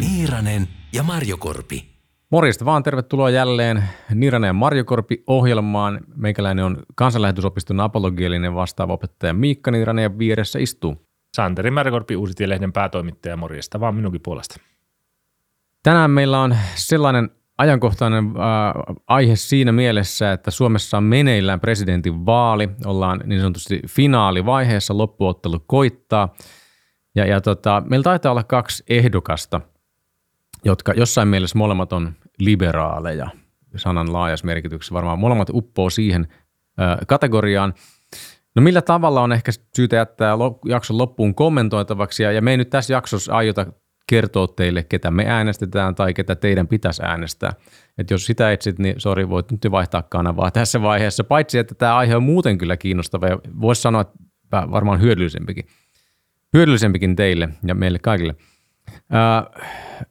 Niiranen ja Marjokorpi. Morjesta vaan, tervetuloa jälleen Niiranen ja Marjokorpi ohjelmaan. Meikäläinen on kansanlähetysopiston apologielinen vastaava opettaja Miikka Niiranen ja vieressä istuu. Santeri Marjokorpi, Uusitielehden päätoimittaja, morjesta vaan minunkin puolesta. Tänään meillä on sellainen ajankohtainen äh, aihe siinä mielessä, että Suomessa on meneillään presidentin vaali. Ollaan niin sanotusti finaalivaiheessa, loppuottelu koittaa. Ja, ja tota, meillä taitaa olla kaksi ehdokasta, jotka jossain mielessä molemmat on liberaaleja sanan laajassa merkityksessä. Varmaan molemmat uppoo siihen äh, kategoriaan. No millä tavalla on ehkä syytä jättää jakson loppuun kommentoitavaksi, ja, ja me ei nyt tässä jaksossa aiota kertoa teille, ketä me äänestetään tai ketä teidän pitäisi äänestää. Et jos sitä etsit, niin sori, voit nyt vaihtaa kanavaa tässä vaiheessa, paitsi että tämä aihe on muuten kyllä kiinnostava ja voisi sanoa, että varmaan hyödyllisempikin. Hyödyllisempikin teille ja meille kaikille. Ää,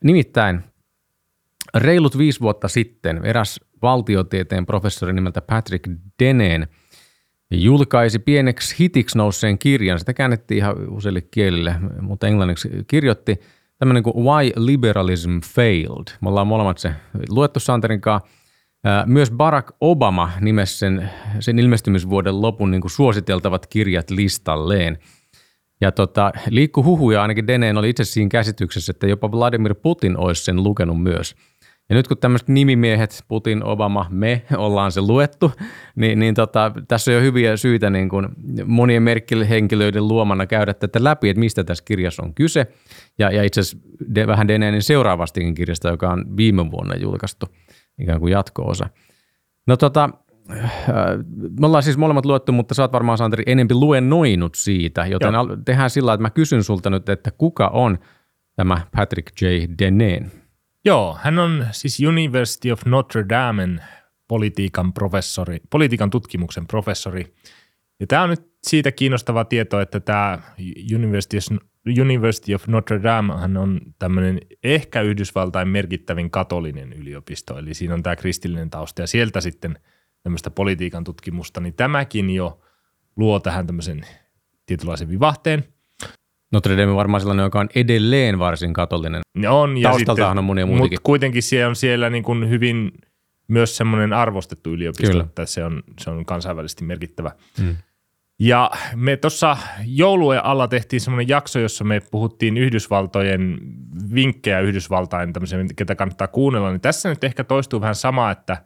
nimittäin reilut viisi vuotta sitten eräs valtiotieteen professori nimeltä Patrick Deneen julkaisi pieneksi hitiksi nousseen kirjan. Sitä käännettiin ihan useille kielille, mutta englanniksi kirjoitti – tämmöinen kuin Why Liberalism Failed. Me ollaan molemmat se luettu Santerin kanssa. Myös Barack Obama nimesi sen, sen ilmestymisvuoden lopun niin kuin suositeltavat kirjat listalleen. Ja tota, liikku huhuja, ainakin Deneen oli itse siinä käsityksessä, että jopa Vladimir Putin olisi sen lukenut myös – ja nyt kun tämmöiset nimimiehet, Putin, Obama, me ollaan se luettu, niin, niin tota, tässä on jo hyviä syitä niin kuin monien merkkihenkilöiden luomana käydä tätä läpi, että mistä tässä kirjassa on kyse. Ja, ja itse asiassa de, vähän Deneenin seuraavastikin kirjasta, joka on viime vuonna julkaistu, ikään kuin jatko-osa. No tota, äh, me ollaan siis molemmat luettu, mutta sä oot varmaan Santeri enempi luennoinut siitä, joten Joo. tehdään sillä että mä kysyn sulta nyt, että kuka on tämä Patrick J. Deneen? Joo, hän on siis University of Notre Damen politiikan professori, politiikan tutkimuksen professori. Ja tämä on nyt siitä kiinnostava tieto, että tämä University, of Notre Dame on tämmöinen ehkä Yhdysvaltain merkittävin katolinen yliopisto, eli siinä on tämä kristillinen tausta. Ja sieltä sitten tämmöistä politiikan tutkimusta, niin tämäkin jo luo tähän tämmöisen tietynlaisen vivahteen – Notre Dame on varmaan sellainen, joka on edelleen varsin katolinen. On, ja Taustaltahan sitten, on monia muitakin. Mutta kuitenkin siellä on siellä niin kuin hyvin myös semmoinen arvostettu yliopisto, Kyllä. että se on, se on kansainvälisesti merkittävä. Hmm. Ja me tuossa joulujen alla tehtiin semmoinen jakso, jossa me puhuttiin Yhdysvaltojen vinkkejä Yhdysvaltain, tämmöisen, ketä kannattaa kuunnella, niin tässä nyt ehkä toistuu vähän sama, että,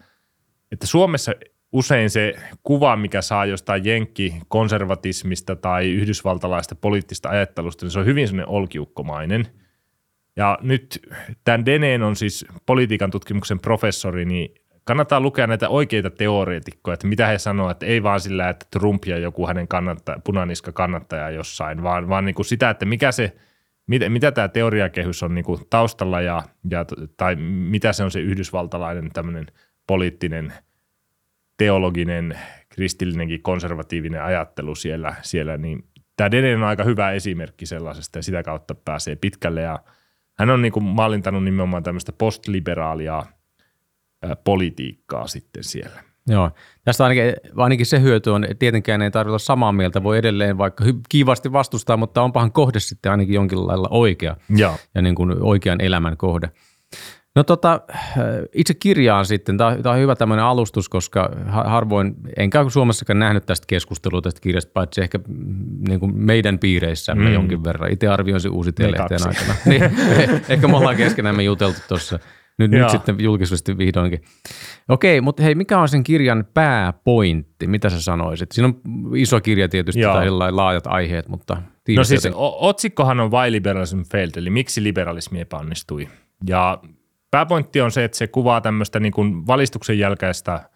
että Suomessa usein se kuva, mikä saa jostain jenkki konservatismista tai yhdysvaltalaista poliittista ajattelusta, niin se on hyvin sellainen olkiukkomainen. Ja nyt tämän Deneen on siis politiikan tutkimuksen professori, niin kannattaa lukea näitä oikeita teoreetikkoja, että mitä he sanoo, että ei vaan sillä, että Trump ja joku hänen kannattaja, punaniska kannattaja jossain, vaan, vaan niin kuin sitä, että mikä se, mitä, mitä tämä teoriakehys on niin kuin taustalla ja, ja, tai mitä se on se yhdysvaltalainen tämmöinen poliittinen – teologinen, kristillinenkin konservatiivinen ajattelu siellä, siellä niin tämä Denen on aika hyvä esimerkki sellaisesta ja sitä kautta pääsee pitkälle ja hän on niin kuin mallintanut nimenomaan tämmöistä postliberaalia politiikkaa sitten siellä. Joo, tästä ainakin, ainakin se hyöty on, että tietenkään ei tarvitse olla samaa mieltä, voi edelleen vaikka kivasti vastustaa, mutta onpahan kohde sitten ainakin jonkin lailla oikea Joo. ja niin kuin oikean elämän kohde. No tota, itse kirjaan sitten, tämä on hyvä tämmöinen alustus, koska harvoin, enkä Suomessakaan nähnyt tästä keskustelua tästä kirjasta, paitsi ehkä niin kuin meidän piireissämme mm. jonkin verran. Itse arvioin se uusi lehteen aikana. niin, ehkä me ollaan keskenämme juteltu tuossa. Nyt, nyt sitten julkisesti vihdoinkin. Okei, mutta hei, mikä on sen kirjan pääpointti? Mitä sä sanoisit? Siinä on iso kirja tietysti Joo. tai laajat aiheet, mutta No siis joten... otsikkohan on Why Liberalism Failed, eli miksi liberalismi epäonnistui. Ja pääpointti on se, että se kuvaa tämmöistä niin kuin valistuksen jälkeistä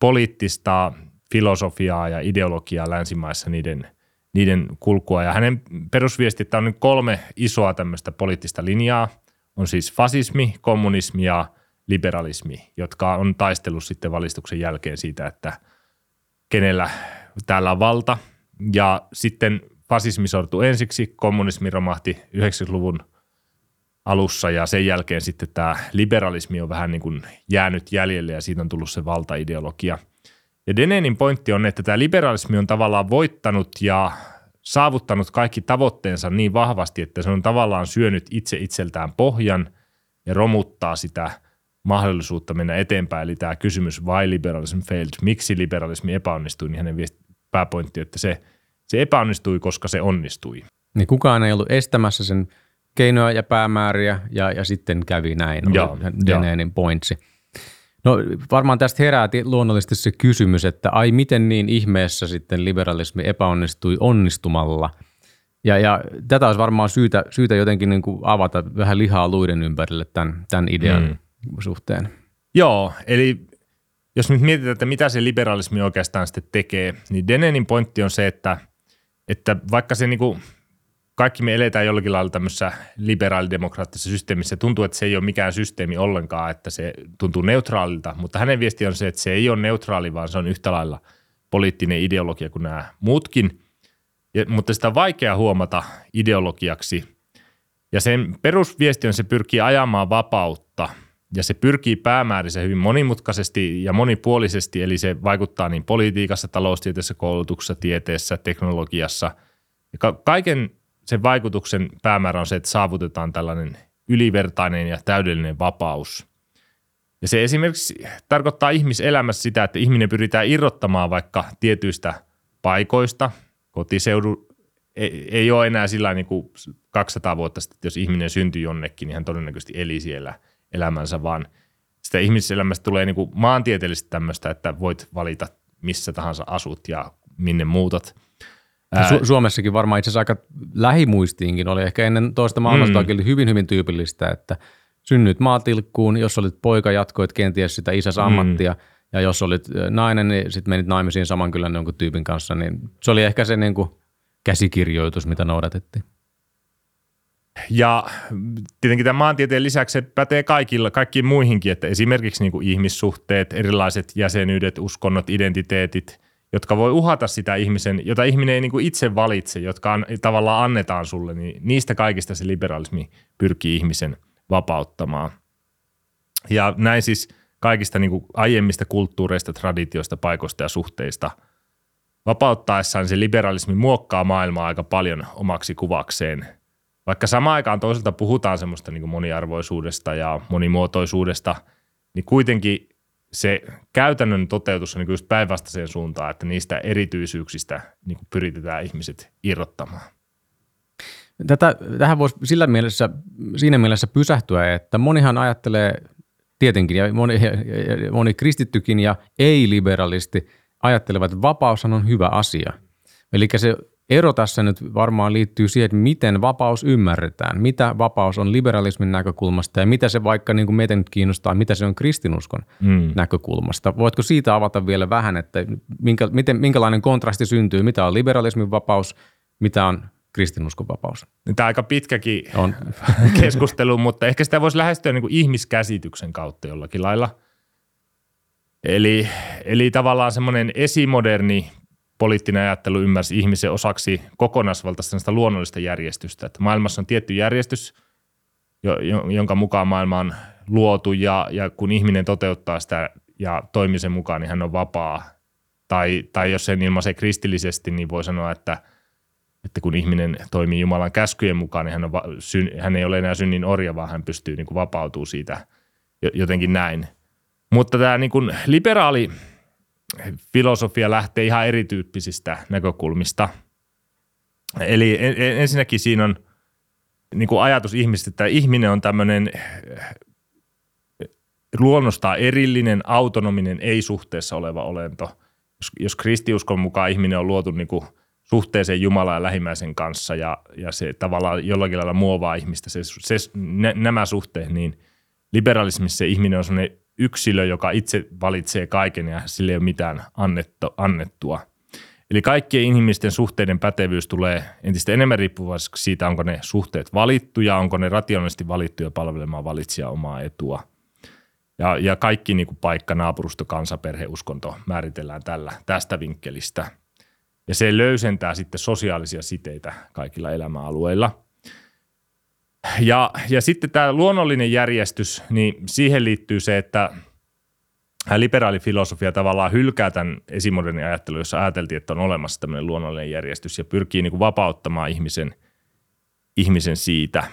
poliittista filosofiaa ja ideologiaa länsimaissa niiden, niiden kulkua. Ja hänen perusviestit on nyt kolme isoa tämmöistä poliittista linjaa. On siis fasismi, kommunismi ja liberalismi, jotka on taistellut sitten valistuksen jälkeen siitä, että kenellä täällä on valta. Ja sitten fasismi sortui ensiksi, kommunismi romahti 90-luvun – alussa ja sen jälkeen sitten tämä liberalismi on vähän niin kuin jäänyt jäljelle ja siitä on tullut se valtaideologia. Ja Denenin pointti on, että tämä liberalismi on tavallaan voittanut ja saavuttanut kaikki tavoitteensa niin vahvasti, että se on tavallaan syönyt itse itseltään pohjan ja romuttaa sitä mahdollisuutta mennä eteenpäin. Eli tämä kysymys, why liberalism failed, miksi liberalismi epäonnistui, niin hänen pääpointti, että se, se epäonnistui, koska se onnistui. Niin kukaan ei ollut estämässä sen keinoja ja päämääriä ja, ja sitten kävi näin, Joo, Denenin pointsi. No varmaan tästä herää luonnollisesti se kysymys, että ai miten niin ihmeessä sitten liberalismi epäonnistui onnistumalla. Ja, ja tätä olisi varmaan syytä, syytä jotenkin niin kuin avata vähän lihaa luiden ympärille tämän, tämän idean mm. suhteen. Joo, eli jos nyt mietitään, että mitä se liberalismi oikeastaan sitten tekee, niin Denenin pointti on se, että, että vaikka se niin kuin kaikki me eletään jollakin lailla tämmöisessä liberaalidemokraattisessa systeemissä. Tuntuu, että se ei ole mikään systeemi ollenkaan, että se tuntuu neutraalilta, mutta hänen viesti on se, että se ei ole neutraali, vaan se on yhtä lailla poliittinen ideologia kuin nämä muutkin. Ja, mutta sitä on vaikea huomata ideologiaksi. Ja sen perusviesti on, se pyrkii ajamaan vapautta ja se pyrkii päämäärissä hyvin monimutkaisesti ja monipuolisesti, eli se vaikuttaa niin politiikassa, taloustieteessä, koulutuksessa, tieteessä, teknologiassa. Ja kaiken sen vaikutuksen päämäärä on se, että saavutetaan tällainen ylivertainen ja täydellinen vapaus. Ja se esimerkiksi tarkoittaa ihmiselämässä sitä, että ihminen pyritään irrottamaan vaikka tietyistä paikoista. Kotiseudu ei, ei ole enää sillä niin kuin 200 vuotta sitten, että jos ihminen syntyi jonnekin, niin hän todennäköisesti eli siellä elämänsä, vaan sitä ihmiselämästä tulee niin kuin maantieteellisesti tämmöistä, että voit valita missä tahansa asut ja minne muutat – Su- Suomessakin varmaan itse asiassa aika lähimuistiinkin oli ehkä ennen toista maailmansotaa mm. hyvin hyvin tyypillistä, että synnyit maatilkkuun, jos olit poika, jatkoit kenties sitä isäs mm. ammattia, mm. ja jos olit nainen, niin sitten menit naimisiin saman kylän jonkun tyypin kanssa, niin se oli ehkä se niin kuin käsikirjoitus, mitä noudatettiin. Ja tietenkin tämän maantieteen lisäksi se pätee kaikilla, kaikkiin muihinkin, että esimerkiksi niin kuin ihmissuhteet, erilaiset jäsenyydet, uskonnot, identiteetit – jotka voi uhata sitä ihmisen, jota ihminen ei niin kuin itse valitse, jotka an, tavallaan annetaan sulle, niin niistä kaikista se liberalismi pyrkii ihmisen vapauttamaan. Ja näin siis kaikista niin kuin aiemmista kulttuureista, traditioista, paikoista ja suhteista vapauttaessaan se liberalismi muokkaa maailmaa aika paljon omaksi kuvakseen. Vaikka samaan aikaan toisaalta puhutaan semmoista niin kuin moniarvoisuudesta ja monimuotoisuudesta, niin kuitenkin se käytännön toteutus on niin päinvastaiseen suuntaan, että niistä erityisyyksistä niin pyritetään ihmiset irrottamaan. Tätä, tähän voisi sillä mielessä, siinä mielessä pysähtyä, että monihan ajattelee tietenkin, ja moni, moni kristittykin ja ei-liberalisti ajattelevat, että vapaushan on hyvä asia. Eli se ero tässä nyt varmaan liittyy siihen, että miten vapaus ymmärretään, mitä vapaus on liberalismin näkökulmasta ja mitä se vaikka niin kuin meitä nyt kiinnostaa, mitä se on kristinuskon mm. näkökulmasta. Voitko siitä avata vielä vähän, että minkä, miten, minkälainen kontrasti syntyy, mitä on liberalismin vapaus, mitä on kristinuskon vapaus? Tämä on aika pitkäkin on. keskustelu, mutta ehkä sitä voisi lähestyä niin kuin ihmiskäsityksen kautta jollakin lailla. Eli, eli tavallaan semmoinen esimoderni poliittinen ajattelu ymmärsi ihmisen osaksi kokonaisvaltaista luonnollista järjestystä. Että maailmassa on tietty järjestys, jonka mukaan maailma on luotu ja, ja kun ihminen toteuttaa sitä ja toimii sen mukaan, niin hän on vapaa. Tai, tai jos sen ilmaisee kristillisesti, niin voi sanoa, että, että kun ihminen toimii Jumalan käskyjen mukaan, niin hän, on, hän ei ole enää synnin orja, vaan hän pystyy niin vapautuu siitä jotenkin näin. Mutta tämä niin kuin liberaali filosofia lähtee ihan erityyppisistä näkökulmista. Eli ensinnäkin siinä on niin kuin ajatus ihmistä, että ihminen on tämmöinen luonnostaan erillinen, autonominen, ei-suhteessa oleva olento. Jos, jos kristiuskon mukaan ihminen on luotu niin kuin suhteeseen Jumalan ja lähimmäisen kanssa ja, ja se tavallaan jollakin lailla muovaa ihmistä, se, se, nämä suhteet, niin liberalismissa se ihminen on sellainen yksilö, joka itse valitsee kaiken ja sille ei ole mitään annettu, annettua. Eli kaikkien inhimillisten suhteiden pätevyys tulee entistä enemmän riippuvaiseksi siitä, onko ne suhteet valittuja, onko ne rationaalisesti valittuja palvelemaan valitsija omaa etua. Ja, ja kaikki niin kuin paikka, naapurusto, kansa, perhe, uskonto määritellään tällä, tästä vinkkelistä. Ja se löysentää sitten sosiaalisia siteitä kaikilla elämäalueilla – ja, ja sitten tämä luonnollinen järjestys, niin siihen liittyy se, että liberaalifilosofia tavallaan hylkää tämän esimodernin ajattelun, jossa ajateltiin, että on olemassa tämmöinen luonnollinen järjestys ja pyrkii niin kuin vapauttamaan ihmisen, ihmisen siitä.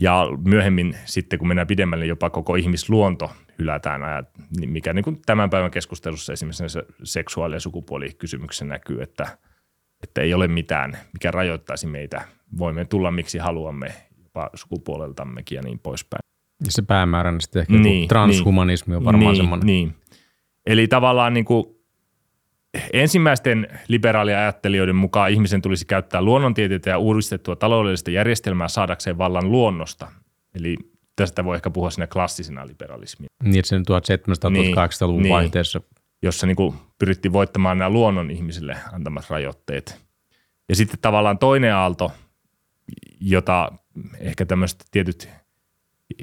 Ja myöhemmin sitten, kun mennään pidemmälle, jopa koko ihmisluonto hylätään, mikä niin kuin tämän päivän keskustelussa esimerkiksi se seksuaali- ja sukupuolikysymyksessä näkyy, että, että ei ole mitään, mikä rajoittaisi meitä. Voimme tulla miksi haluamme, sukupuoleltammekin ja niin poispäin. Ja se päämääränä sitten ehkä niin, transhumanismi on varmaan niin, semmoinen. Niin. Eli tavallaan niin kuin ensimmäisten liberaaliajattelijoiden mukaan ihmisen tulisi käyttää luonnontieteitä ja uudistettua taloudellista järjestelmää saadakseen vallan luonnosta. Eli tästä voi ehkä puhua sinne klassisena liberalismia. Niin, että sen 1700-1800-luvun niin, vaihteessa. Niin, jossa niin kuin pyrittiin voittamaan nämä luonnon ihmisille antamat rajoitteet. Ja sitten tavallaan toinen aalto, jota ehkä tämmöiset tietyt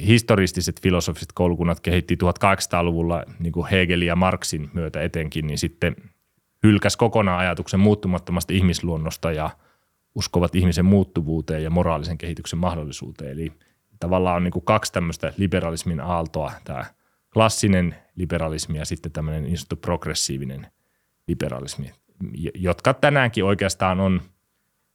historistiset filosofiset koulukunnat kehitti 1800-luvulla niin kuin Hegelin ja Marxin myötä etenkin, niin sitten hylkäs kokonaan ajatuksen muuttumattomasta ihmisluonnosta ja uskovat ihmisen muuttuvuuteen ja moraalisen kehityksen mahdollisuuteen. Eli tavallaan on niin kuin kaksi tämmöistä liberalismin aaltoa, tämä klassinen liberalismi ja sitten tämmöinen niin sanottu progressiivinen liberalismi, jotka tänäänkin oikeastaan on –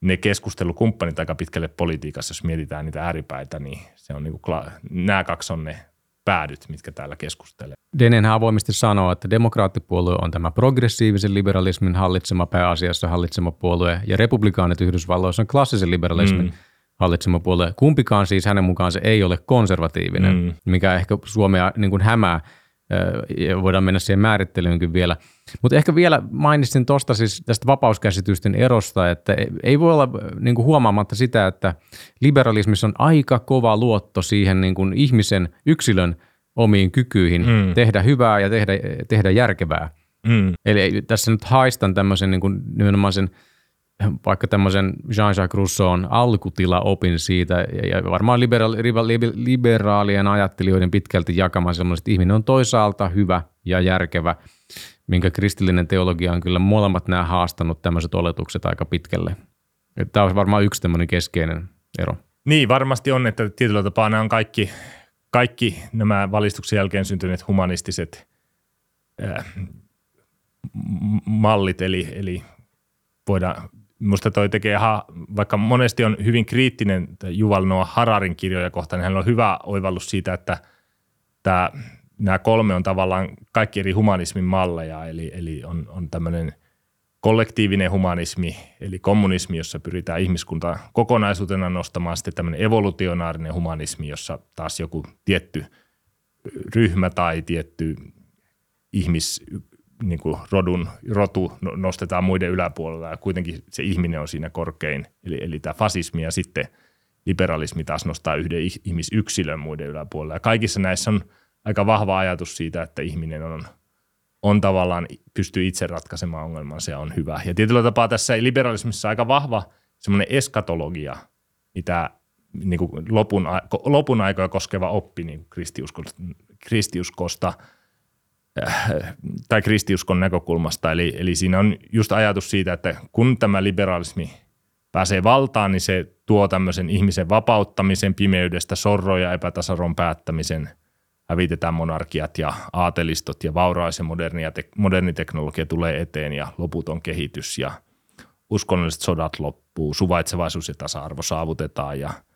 ne keskustelukumppanit aika pitkälle politiikassa, jos mietitään niitä ääripäitä, niin se on niin kuin, nämä kaksi on ne päädyt, mitkä täällä keskustelee. Denenhän avoimesti sanoo, että demokraattipuolue on tämä progressiivisen liberalismin hallitsema pääasiassa hallitsema puolue, ja republikaanit Yhdysvalloissa on klassisen liberalismin mm. hallitsema puolue. Kumpikaan siis hänen mukaan se ei ole konservatiivinen, mm. mikä ehkä Suomea niin kuin hämää ja voidaan mennä siihen määrittelyynkin vielä. Mutta ehkä vielä mainitsin tuosta siis tästä vapauskäsitysten erosta, että ei voi olla niin kuin huomaamatta sitä, että liberalismissa on aika kova luotto siihen niin kuin ihmisen, yksilön omiin kykyihin mm. tehdä hyvää ja tehdä, tehdä järkevää. Mm. Eli tässä nyt haistan tämmöisen niin kuin nimenomaan sen – vaikka tämmöisen Jean-Jacques Rousseau'n alkutila-opin siitä, ja varmaan liberaali, liberaalien ajattelijoiden pitkälti jakamaan semmoista, että ihminen on toisaalta hyvä ja järkevä, minkä kristillinen teologia on kyllä molemmat nämä haastanut tämmöiset oletukset aika pitkälle. Tämä on varmaan yksi tämmöinen keskeinen ero. Niin, varmasti on, että tietyllä tapaa nämä on kaikki, kaikki nämä valistuksen jälkeen syntyneet humanistiset äh, mallit, eli, eli voidaan Minusta toi tekee, ha, vaikka monesti on hyvin kriittinen Juval Noah Hararin kirjoja kohtaan, niin hän on hyvä oivallus siitä, että tämä, nämä kolme on tavallaan kaikki eri humanismin malleja, eli, eli on, on tämmöinen kollektiivinen humanismi, eli kommunismi, jossa pyritään ihmiskunta kokonaisuutena nostamaan, sitten tämmöinen evolutionaarinen humanismi, jossa taas joku tietty ryhmä tai tietty ihmis, niin kuin rodun, rotu no, nostetaan muiden yläpuolella ja kuitenkin se ihminen on siinä korkein. Eli, eli tämä fasismi ja sitten liberalismi taas nostaa yhden ihmisyksilön muiden yläpuolella. Ja kaikissa näissä on aika vahva ajatus siitä, että ihminen on, on tavallaan, pystyy itse ratkaisemaan ongelmansa ja on hyvä. Ja tietyllä tapaa tässä liberalismissa aika vahva semmoinen eskatologia, mitä niin kuin lopun, lopun aikoja koskeva oppi niin kristiuskosta, kristiuskosta – tai kristiuskon näkökulmasta. Eli, eli siinä on just ajatus siitä, että kun tämä liberalismi pääsee valtaan, niin se tuo tämmöisen ihmisen vapauttamisen pimeydestä, sorron ja epätasaron päättämisen, hävitetään monarkiat ja aatelistot ja vauraisen moderni, ja te, moderni teknologia tulee eteen ja loputon kehitys ja uskonnolliset sodat loppuu, suvaitsevaisuus ja tasa-arvo saavutetaan ja –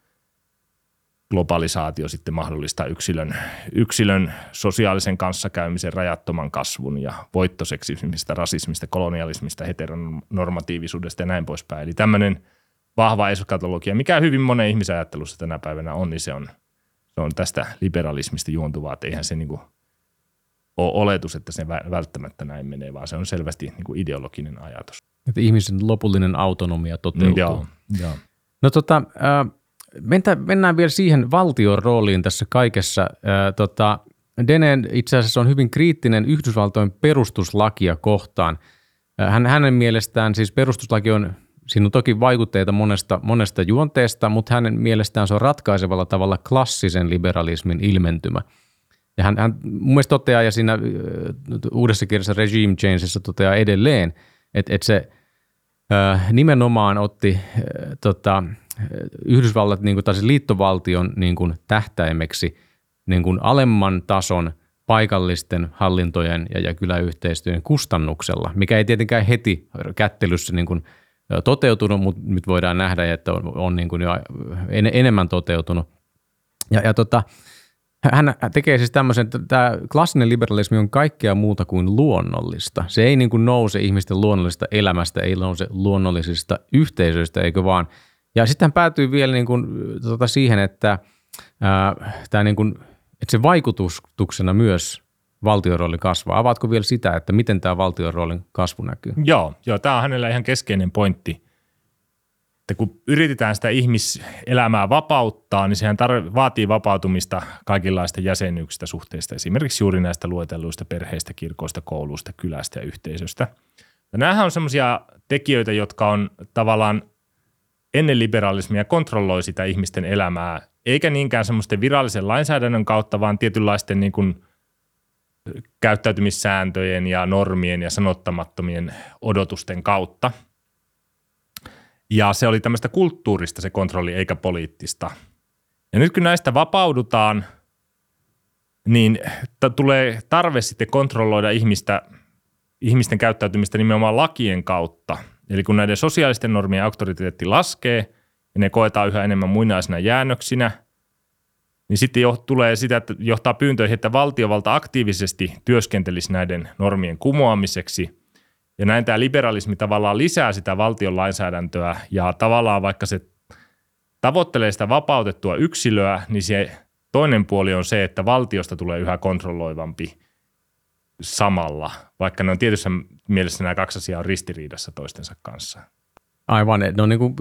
globalisaatio sitten mahdollistaa yksilön, yksilön sosiaalisen kanssakäymisen rajattoman kasvun ja voittoseksismistä, rasismista, kolonialismista, heteronormatiivisuudesta ja näin poispäin. Eli tämmöinen vahva eskatologia, mikä hyvin monen ihmisen ajattelussa tänä päivänä on, niin se on, se on tästä liberalismista juontuvaa, että eihän se niin kuin ole oletus, että se välttämättä näin menee, vaan se on selvästi niin kuin ideologinen ajatus. Että ihmisen lopullinen autonomia toteutuu. Joo, joo. No tota, äh, Mentä, mennään vielä siihen valtion rooliin tässä kaikessa. Tota, Denen itse asiassa on hyvin kriittinen Yhdysvaltojen perustuslakia kohtaan. Hän, hänen mielestään siis perustuslaki on, siinä on toki vaikutteita monesta, monesta juonteesta, mutta hänen mielestään se on ratkaisevalla tavalla klassisen liberalismin ilmentymä. Ja hän, hän mun mielestä toteaa, ja siinä uudessa kirjassa Regime Changeissa toteaa edelleen, että, että se nimenomaan otti tota, Yhdysvallat niin kuin, tai liittovaltion niin kuin, tähtäimeksi niin kuin alemman tason paikallisten hallintojen ja, ja kyläyhteistyön kustannuksella, mikä ei tietenkään heti kättelyssä niin kuin toteutunut, mutta nyt voidaan nähdä, että on, on niin kuin jo en, enemmän toteutunut. Ja, ja tota, hän tekee siis tämmöisen, että tämä klassinen liberalismi on kaikkea muuta kuin luonnollista. Se ei niin kuin nouse ihmisten luonnollisesta elämästä, ei nouse luonnollisista yhteisöistä, eikö vaan. Ja sitten hän päätyy vielä niin kuin, tota siihen, että, ää, tämä niin kuin, että se vaikutuksena myös valtion rooli kasvaa. Avaatko vielä sitä, että miten tämä valtion roolin kasvu näkyy? Joo, joo tämä on hänellä ihan keskeinen pointti että kun yritetään sitä ihmiselämää vapauttaa, niin sehän tar- vaatii vapautumista kaikenlaista jäsenyyksistä suhteista, esimerkiksi juuri näistä luetelluista perheistä, kirkoista, kouluista, kylästä ja yhteisöstä. Ja nämähän on sellaisia tekijöitä, jotka on tavallaan ennen liberalismia kontrolloi sitä ihmisten elämää, eikä niinkään semmoisten virallisen lainsäädännön kautta, vaan tietynlaisten niin kuin käyttäytymissääntöjen ja normien ja sanottamattomien odotusten kautta – ja se oli tämmöistä kulttuurista se kontrolli, eikä poliittista. Ja nyt kun näistä vapaudutaan, niin t- tulee tarve sitten kontrolloida ihmistä, ihmisten käyttäytymistä nimenomaan lakien kautta. Eli kun näiden sosiaalisten normien auktoriteetti laskee ja ne koetaan yhä enemmän muinaisina jäännöksinä, niin sitten jo, tulee sitä, että johtaa pyyntöihin, että valtiovalta aktiivisesti työskentelisi näiden normien kumoamiseksi – ja näin tämä liberalismi tavallaan lisää sitä valtion lainsäädäntöä ja tavallaan vaikka se tavoittelee sitä vapautettua yksilöä, niin se toinen puoli on se, että valtiosta tulee yhä kontrolloivampi samalla, vaikka ne on tietyssä mielessä nämä kaksi asiaa on ristiriidassa toistensa kanssa. Aivan, ne on niin kuin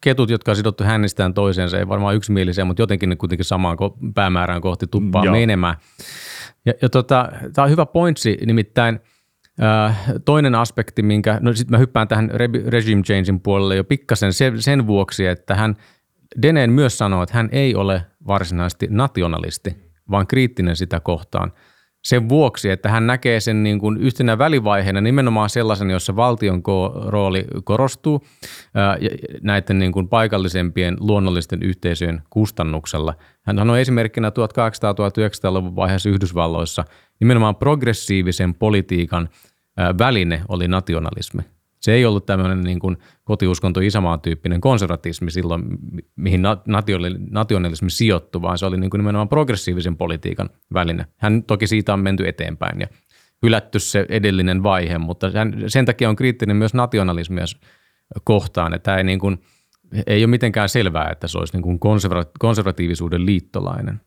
ketut, jotka on sidottu hännistään toiseensa, ei varmaan yksimielisiä, mutta jotenkin ne kuitenkin samaan päämäärään kohti tuppaa Joo. menemään. Ja, ja tota, tämä on hyvä pointsi, nimittäin – Toinen aspekti, minkä, no sitten mä hyppään tähän regime changein puolelle jo pikkasen sen, sen vuoksi, että hän, Deneen myös sanoo, että hän ei ole varsinaisesti nationalisti, vaan kriittinen sitä kohtaan. Sen vuoksi, että hän näkee sen niin kuin yhtenä välivaiheena nimenomaan sellaisen, jossa valtion ko- rooli korostuu ää, näiden niin kuin paikallisempien luonnollisten yhteisöjen kustannuksella. Hän sanoi esimerkkinä 1800-1900-luvun vaiheessa Yhdysvalloissa – nimenomaan progressiivisen politiikan väline oli nationalismi. Se ei ollut tämmöinen niin kuin kotiuskonto isämaan tyyppinen konservatismi silloin, mihin nationalismi sijoittui, vaan se oli niin kuin nimenomaan progressiivisen politiikan väline. Hän toki siitä on menty eteenpäin ja hylätty se edellinen vaihe, mutta sen takia on kriittinen myös nationalismia kohtaan, että ei, niin kuin, ei ole mitenkään selvää, että se olisi niin kuin konservatiivisuuden liittolainen.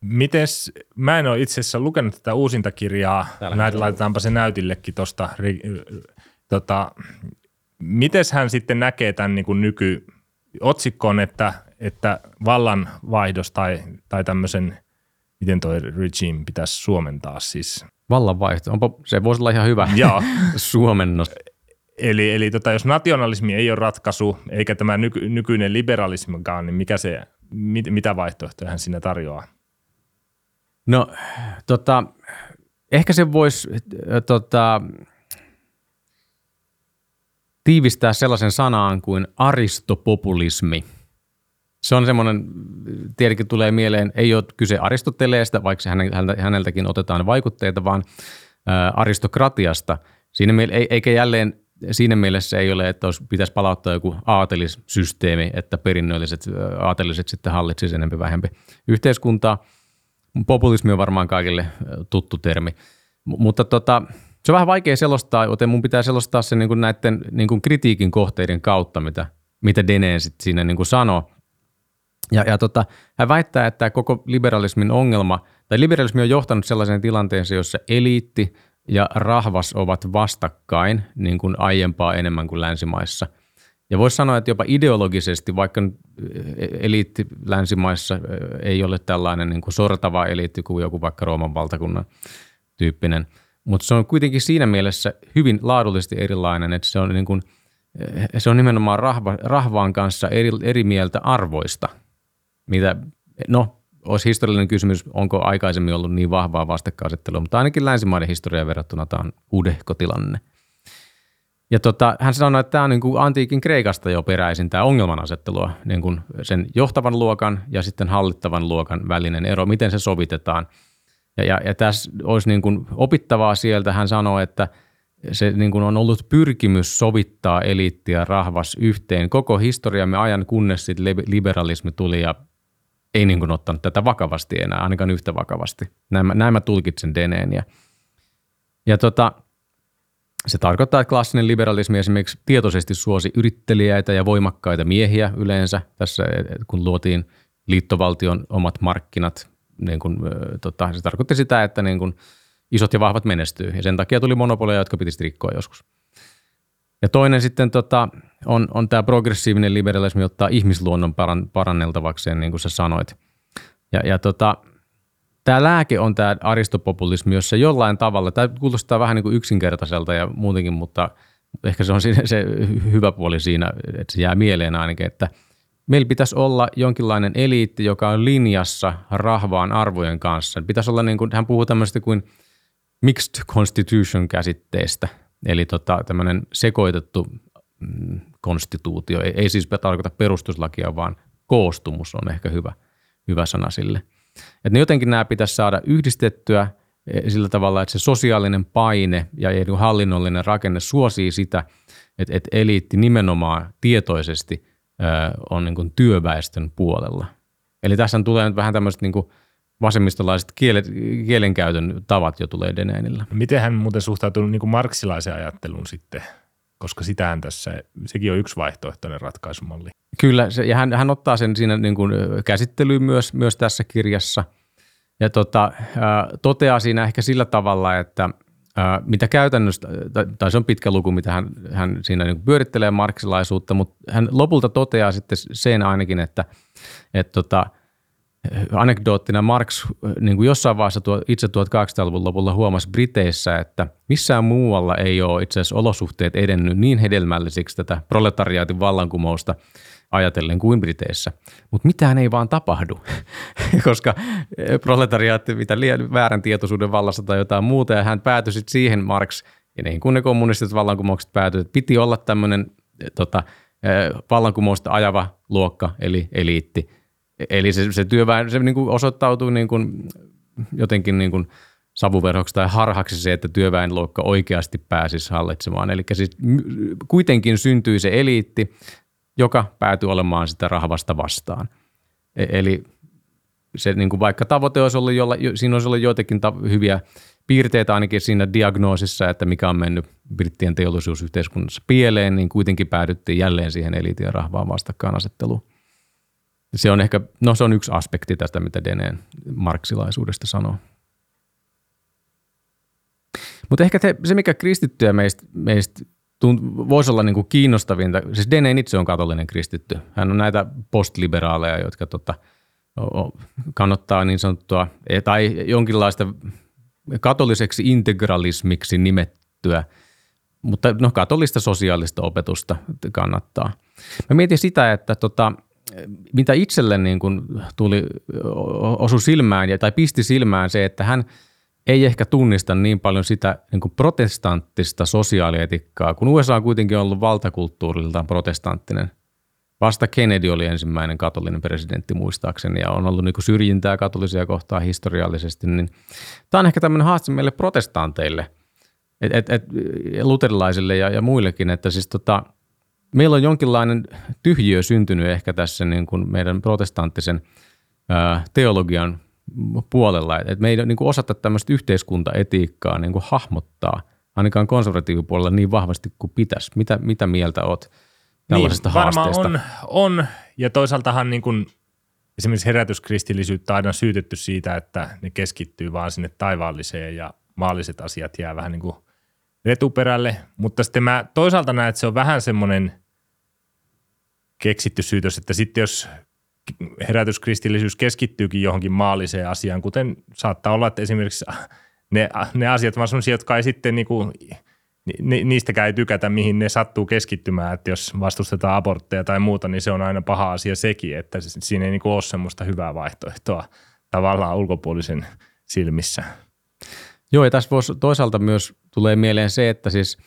Mites, mä en ole itse asiassa lukenut tätä uusinta kirjaa, näitä laitetaanpa se näytillekin tuosta, tota, mites hän sitten näkee tämän niin kuin nykyotsikon, että, että vallanvaihdos tai, tai tämmöisen, miten toi regime pitäisi suomentaa siis? Vallanvaihto, onpa, se voisi olla ihan hyvä Joo. suomennos. Eli, eli tota, jos nationalismi ei ole ratkaisu, eikä tämä nyky, nykyinen liberalismikaan, niin mikä se, mit, mitä vaihtoehtoja hän siinä tarjoaa? No, tota, ehkä se voisi tota, tiivistää sellaisen sanaan kuin aristopopulismi. Se on semmoinen, tietenkin tulee mieleen, ei ole kyse Aristoteleesta, vaikka häneltäkin otetaan vaikutteita, vaan aristokratiasta. Siinä, eikä jälleen siinä mielessä ei ole, että olisi, pitäisi palauttaa joku aatelissysteemi, että perinnölliset aateliset sitten hallitsisivat enemmän vähempi yhteiskuntaa – Populismi on varmaan kaikille tuttu termi, M- mutta tota, se on vähän vaikea selostaa, joten mun pitää selostaa se niin kuin näiden niin kuin kritiikin kohteiden kautta, mitä, mitä Deneen sitten siinä niin kuin sanoo. Ja, ja tota, hän väittää, että koko liberalismin ongelma, tai liberalismi on johtanut sellaiseen tilanteeseen, jossa eliitti ja rahvas ovat vastakkain niin kuin aiempaa enemmän kuin länsimaissa – ja voisi sanoa, että jopa ideologisesti, vaikka eliitti länsimaissa ei ole tällainen niin kuin sortava eliitti kuin joku vaikka Rooman valtakunnan tyyppinen, mutta se on kuitenkin siinä mielessä hyvin laadullisesti erilainen, että se on, niin kuin, se on nimenomaan rahva, rahvaan kanssa eri, eri mieltä arvoista, mitä, no olisi historiallinen kysymys, onko aikaisemmin ollut niin vahvaa vastakkainasettelua, mutta ainakin länsimaiden historiaan verrattuna tämä on uudehko tilanne. Ja tota, hän sanoi, että tämä on niin kuin antiikin Kreikasta jo peräisin tämä ongelmanasettelua, niin kuin sen johtavan luokan ja sitten hallittavan luokan välinen ero, miten se sovitetaan. Ja, ja, ja tässä olisi niin kuin opittavaa sieltä. Hän sanoi, että se niin kuin on ollut pyrkimys sovittaa eliitti ja rahvas yhteen koko historiamme ajan, kunnes sitten liberalismi tuli ja ei niin kuin ottanut tätä vakavasti enää, ainakaan yhtä vakavasti. Näin mä, näin mä tulkitsen Deneen. Ja, ja tota, se tarkoittaa, että klassinen liberalismi esimerkiksi tietoisesti suosi yritteliäitä ja voimakkaita miehiä yleensä tässä, kun luotiin liittovaltion omat markkinat. Niin kun, tota, se tarkoitti sitä, että niin kun isot ja vahvat menestyy ja sen takia tuli monopoleja, jotka piti rikkoa joskus. Ja toinen sitten tota, on, on tämä progressiivinen liberalismi ottaa ihmisluonnon paran, paranneltavakseen, niin kuin sä sanoit. Ja, ja tota, tämä lääke on tämä aristopopulismi, jossa jollain tavalla, tämä kuulostaa vähän niin kuin yksinkertaiselta ja muutenkin, mutta ehkä se on se hyvä puoli siinä, että se jää mieleen ainakin, että meillä pitäisi olla jonkinlainen eliitti, joka on linjassa rahvaan arvojen kanssa. Pitäisi olla niin kuin, hän puhuu tämmöistä kuin mixed constitution käsitteestä, eli tota, tämmöinen sekoitettu mm, konstituutio. Ei, ei siis tarkoita perustuslakia, vaan koostumus on ehkä hyvä, hyvä sana sille – että ne jotenkin nämä pitäisi saada yhdistettyä e, sillä tavalla, että se sosiaalinen paine ja hallinnollinen rakenne suosii sitä, että, että eliitti nimenomaan tietoisesti on niin kuin työväestön puolella. Eli tässä tulee nyt vähän tämmöiset niin kuin vasemmistolaiset kielet, kielenkäytön tavat jo tulee Deneenillä. Miten hän muuten suhtautuu niin kuin marksilaisen ajatteluun sitten? Koska sitähän tässä, sekin on yksi vaihtoehtoinen ratkaisumalli. Kyllä, se, ja hän, hän ottaa sen siinä niin kuin käsittelyyn myös, myös tässä kirjassa. Ja tota, toteaa siinä ehkä sillä tavalla, että mitä käytännössä, tai, tai se on pitkä luku, mitä hän, hän siinä niin pyörittelee marksilaisuutta, mutta hän lopulta toteaa sitten sen ainakin, että, että tota, anekdoottina Marx niin kuin jossain vaiheessa tuo, itse 1800-luvun lopulla huomasi Briteissä, että missään muualla ei ole itse asiassa olosuhteet edennyt niin hedelmällisiksi tätä proletariaatin vallankumousta ajatellen kuin Briteissä. Mutta mitään ei vaan tapahdu, koska proletariaatti, mitä liian väärän tietoisuuden vallassa tai jotain muuta, ja hän päätyi sitten siihen Marx, ja niin kuin ne kommunistiset vallankumoukset päätyi, että piti olla tämmöinen tota, vallankumousta ajava luokka, eli eliitti – Eli se, se työväen, se niin kuin osoittautuu niin kuin jotenkin niin kuin savuverhoksi tai harhaksi se, että työväenluokka oikeasti pääsisi hallitsemaan. Eli siis kuitenkin syntyi se eliitti, joka päätyi olemaan sitä rahvasta vastaan. E, eli se niin kuin vaikka tavoite olisi ollut, jolla, siinä olisi ollut joitakin ta- hyviä piirteitä ainakin siinä diagnoosissa, että mikä on mennyt brittien teollisuusyhteiskunnassa pieleen, niin kuitenkin päädyttiin jälleen siihen eliitin ja rahvaan vastakkainasetteluun. Se on ehkä, no se on yksi aspekti tästä, mitä Deneen marksilaisuudesta sanoo. Mutta ehkä te, se, mikä kristittyä meistä, meistä tunt, voisi olla niinku kiinnostavinta, siis Deneen itse on katolinen kristitty. Hän on näitä postliberaaleja, jotka tota, kannattaa niin sanottua, e, tai jonkinlaista katoliseksi integralismiksi nimettyä, mutta no katolista sosiaalista opetusta kannattaa. Mä mietin sitä, että tota, mitä itselle niin kuin tuli, osu silmään tai pisti silmään se, että hän ei ehkä tunnista niin paljon sitä niin kuin protestanttista sosiaalietikkaa, kun USA on kuitenkin ollut valtakulttuuriltaan protestanttinen. Vasta Kennedy oli ensimmäinen katolinen presidentti muistaakseni ja on ollut niin kuin syrjintää katolisia kohtaan historiallisesti. Niin tämä on ehkä tämmöinen haaste meille protestanteille, et, et, et, luterilaisille ja, ja muillekin, että siis tota, meillä on jonkinlainen tyhjiö syntynyt ehkä tässä niin kuin meidän protestanttisen ää, teologian puolella, että me ei niin kuin osata tämmöistä yhteiskuntaetiikkaa niin kuin hahmottaa ainakaan konservatiivipuolella niin vahvasti kuin pitäisi. Mitä, mitä mieltä oot tällaisesta niin, haasteesta? on, on, ja toisaaltahan niin kuin esimerkiksi herätyskristillisyyttä aina syytetty siitä, että ne keskittyy vaan sinne taivaalliseen ja maalliset asiat jää vähän niin kuin retuperälle, mutta sitten mä toisaalta näen, että se on vähän semmoinen keksitty syytös, että sitten jos herätyskristillisyys keskittyykin johonkin maalliseen asiaan, kuten saattaa olla, että esimerkiksi ne, ne asiat vaan sellaisia, jotka ei sitten niinku, ni, niistäkään ei tykätä, mihin ne sattuu keskittymään, että jos vastustetaan abortteja tai muuta, niin se on aina paha asia sekin, että siinä ei niinku ole semmoista hyvää vaihtoehtoa tavallaan ulkopuolisen silmissä. Joo, ja tässä voisi toisaalta myös tulee mieleen se, että siis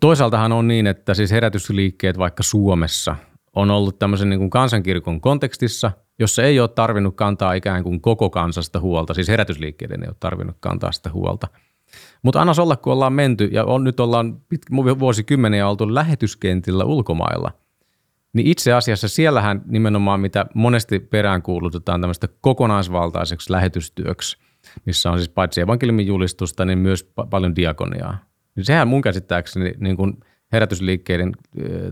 toisaaltahan on niin, että siis herätysliikkeet vaikka Suomessa on ollut tämmöisen niin kuin kansankirkon kontekstissa, jossa ei ole tarvinnut kantaa ikään kuin koko kansasta huolta, siis herätysliikkeiden ei ole tarvinnut kantaa sitä huolta. Mutta annas olla, kun ollaan menty ja on, nyt ollaan pit, vuosikymmeniä oltu lähetyskentillä ulkomailla, niin itse asiassa siellähän nimenomaan, mitä monesti peräänkuulutetaan tämmöistä kokonaisvaltaiseksi lähetystyöksi, missä on siis paitsi evankeliumin julistusta, niin myös pa- paljon diakoniaa. Niin sehän mun käsittääkseni niin kuin – herätysliikkeiden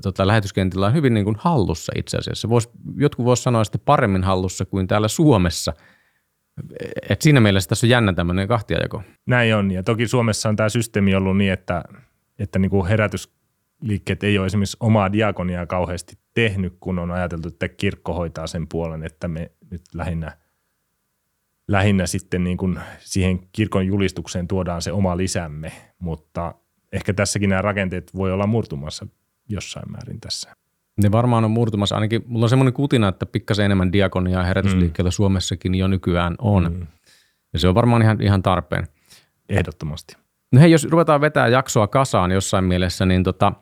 tota, lähetyskentillä on hyvin niin kuin hallussa itse asiassa. Vois, jotkut voisivat sanoa että paremmin hallussa kuin täällä Suomessa. Et siinä mielessä tässä on jännä tämmöinen kahtiajako. Näin on, ja toki Suomessa on tämä systeemi ollut niin, että, että niin kuin herätysliikkeet ei ole esimerkiksi omaa diakoniaa kauheasti tehnyt, kun on ajateltu, että kirkko hoitaa sen puolen, että me nyt lähinnä, lähinnä sitten niin kuin siihen kirkon julistukseen tuodaan se oma lisämme, mutta ehkä tässäkin nämä rakenteet voi olla murtumassa jossain määrin tässä. Ne varmaan on murtumassa. Ainakin mulla on semmoinen kutina, että pikkasen enemmän diakoniaa herätysliikkeellä mm. Suomessakin jo nykyään on. Mm. Ja se on varmaan ihan, ihan tarpeen. Ehdottomasti. No hei, jos ruvetaan vetää jaksoa kasaan jossain mielessä, niin tota,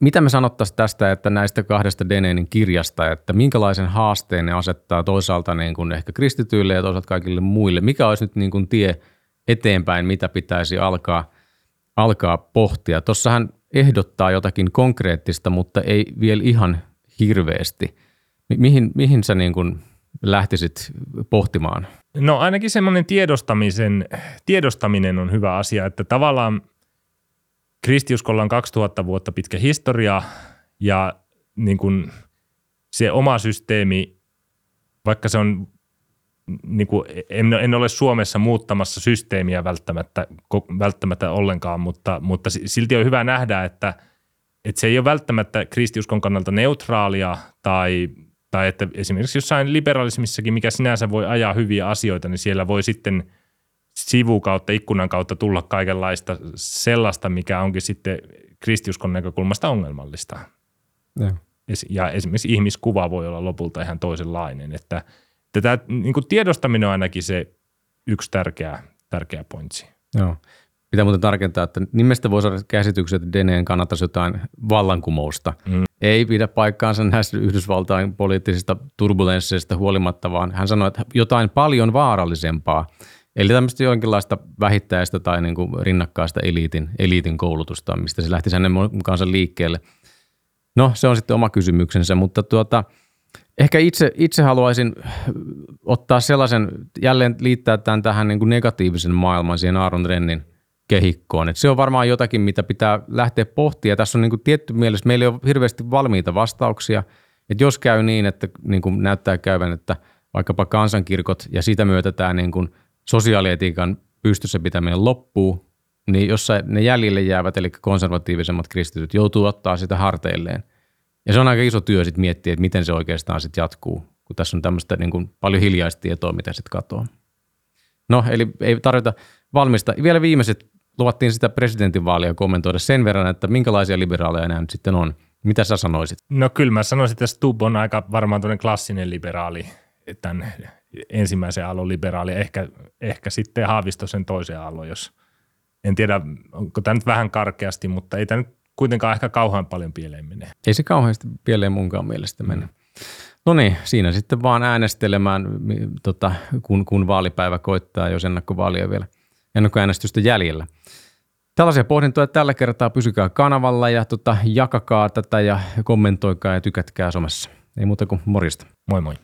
mitä me sanottaisiin tästä, että näistä kahdesta Deneenin kirjasta, että minkälaisen haasteen ne asettaa toisaalta niin kuin ehkä kristityille ja toisaalta kaikille muille? Mikä olisi nyt niin kuin tie eteenpäin, mitä pitäisi alkaa – alkaa pohtia. Tuossa hän ehdottaa jotakin konkreettista, mutta ei vielä ihan hirveästi. Mihin, mihin sä niin kuin lähtisit pohtimaan? No ainakin semmoinen tiedostamisen, tiedostaminen on hyvä asia, että tavallaan kristiuskolla on 2000 vuotta pitkä historia ja niin kuin se oma systeemi, vaikka se on niin kuin en, en ole Suomessa muuttamassa systeemiä välttämättä, välttämättä ollenkaan, mutta, mutta silti on hyvä nähdä, että, että se ei ole välttämättä kristiuskon kannalta neutraalia tai, tai että esimerkiksi jossain liberalismissakin, mikä sinänsä voi ajaa hyviä asioita, niin siellä voi sitten sivukautta, ikkunan kautta tulla kaikenlaista sellaista, mikä onkin sitten kristiuskon näkökulmasta ongelmallista. Ja, ja esimerkiksi ihmiskuva voi olla lopulta ihan toisenlainen, että – Tätä niin kuin tiedostaminen on ainakin se yksi tärkeä, tärkeä pointsi. Joo. Pitää muuten tarkentaa, että nimestä voi saada käsityksen, että Deneen kannattaisi jotain vallankumousta. Mm. Ei pidä paikkaansa näistä Yhdysvaltain poliittisista turbulensseista huolimatta, vaan hän sanoi, että jotain paljon vaarallisempaa. Eli tämmöistä jonkinlaista vähittäistä tai niin kuin rinnakkaista eliitin, eliitin koulutusta, mistä se lähti hänen mukaansa liikkeelle. No, se on sitten oma kysymyksensä, mutta tuota – Ehkä itse, itse haluaisin ottaa sellaisen, jälleen liittää tämän tähän niin kuin negatiivisen maailman siihen Aaron Rennin kehikkoon. Et se on varmaan jotakin, mitä pitää lähteä pohtia. Tässä on niin kuin tietty mielessä, meillä ei ole hirveästi valmiita vastauksia. Et jos käy niin, että niin kuin näyttää käyvän, että vaikkapa kansankirkot ja sitä myötä tämä niin kuin sosiaalietiikan pystyssä pitäminen loppuu, niin jos ne jäljelle jäävät, eli konservatiivisemmat kristityt, joutuu ottaa sitä harteilleen – ja se on aika iso työ sitten miettiä, että miten se oikeastaan sitten jatkuu, kun tässä on tämmöistä niin kuin paljon hiljaista tietoa, mitä sitten katoaa. No, eli ei tarvita valmista. Vielä viimeiset luvattiin sitä presidentinvaalia kommentoida sen verran, että minkälaisia liberaaleja nämä nyt sitten on. Mitä sä sanoisit? No kyllä mä sanoisin, että Stubb on aika varmaan tuollainen klassinen liberaali, tämän ensimmäisen aallon liberaali, ehkä, ehkä sitten Haavisto sen toisen aallon, jos en tiedä, onko tämä nyt vähän karkeasti, mutta ei tämä nyt kuitenkaan ehkä kauhean paljon pieleen mene. Ei se kauheasti pieleen munkaan mielestä mene. Mm. No niin, siinä sitten vaan äänestelemään, tota, kun, kun vaalipäivä koittaa, jos ennakkovaalia vielä, ennakkoäänestystä jäljellä. Tällaisia pohdintoja tällä kertaa pysykää kanavalla ja tota, jakakaa tätä ja kommentoikaa ja tykätkää somessa. Ei muuta kuin morjesta. Moi moi.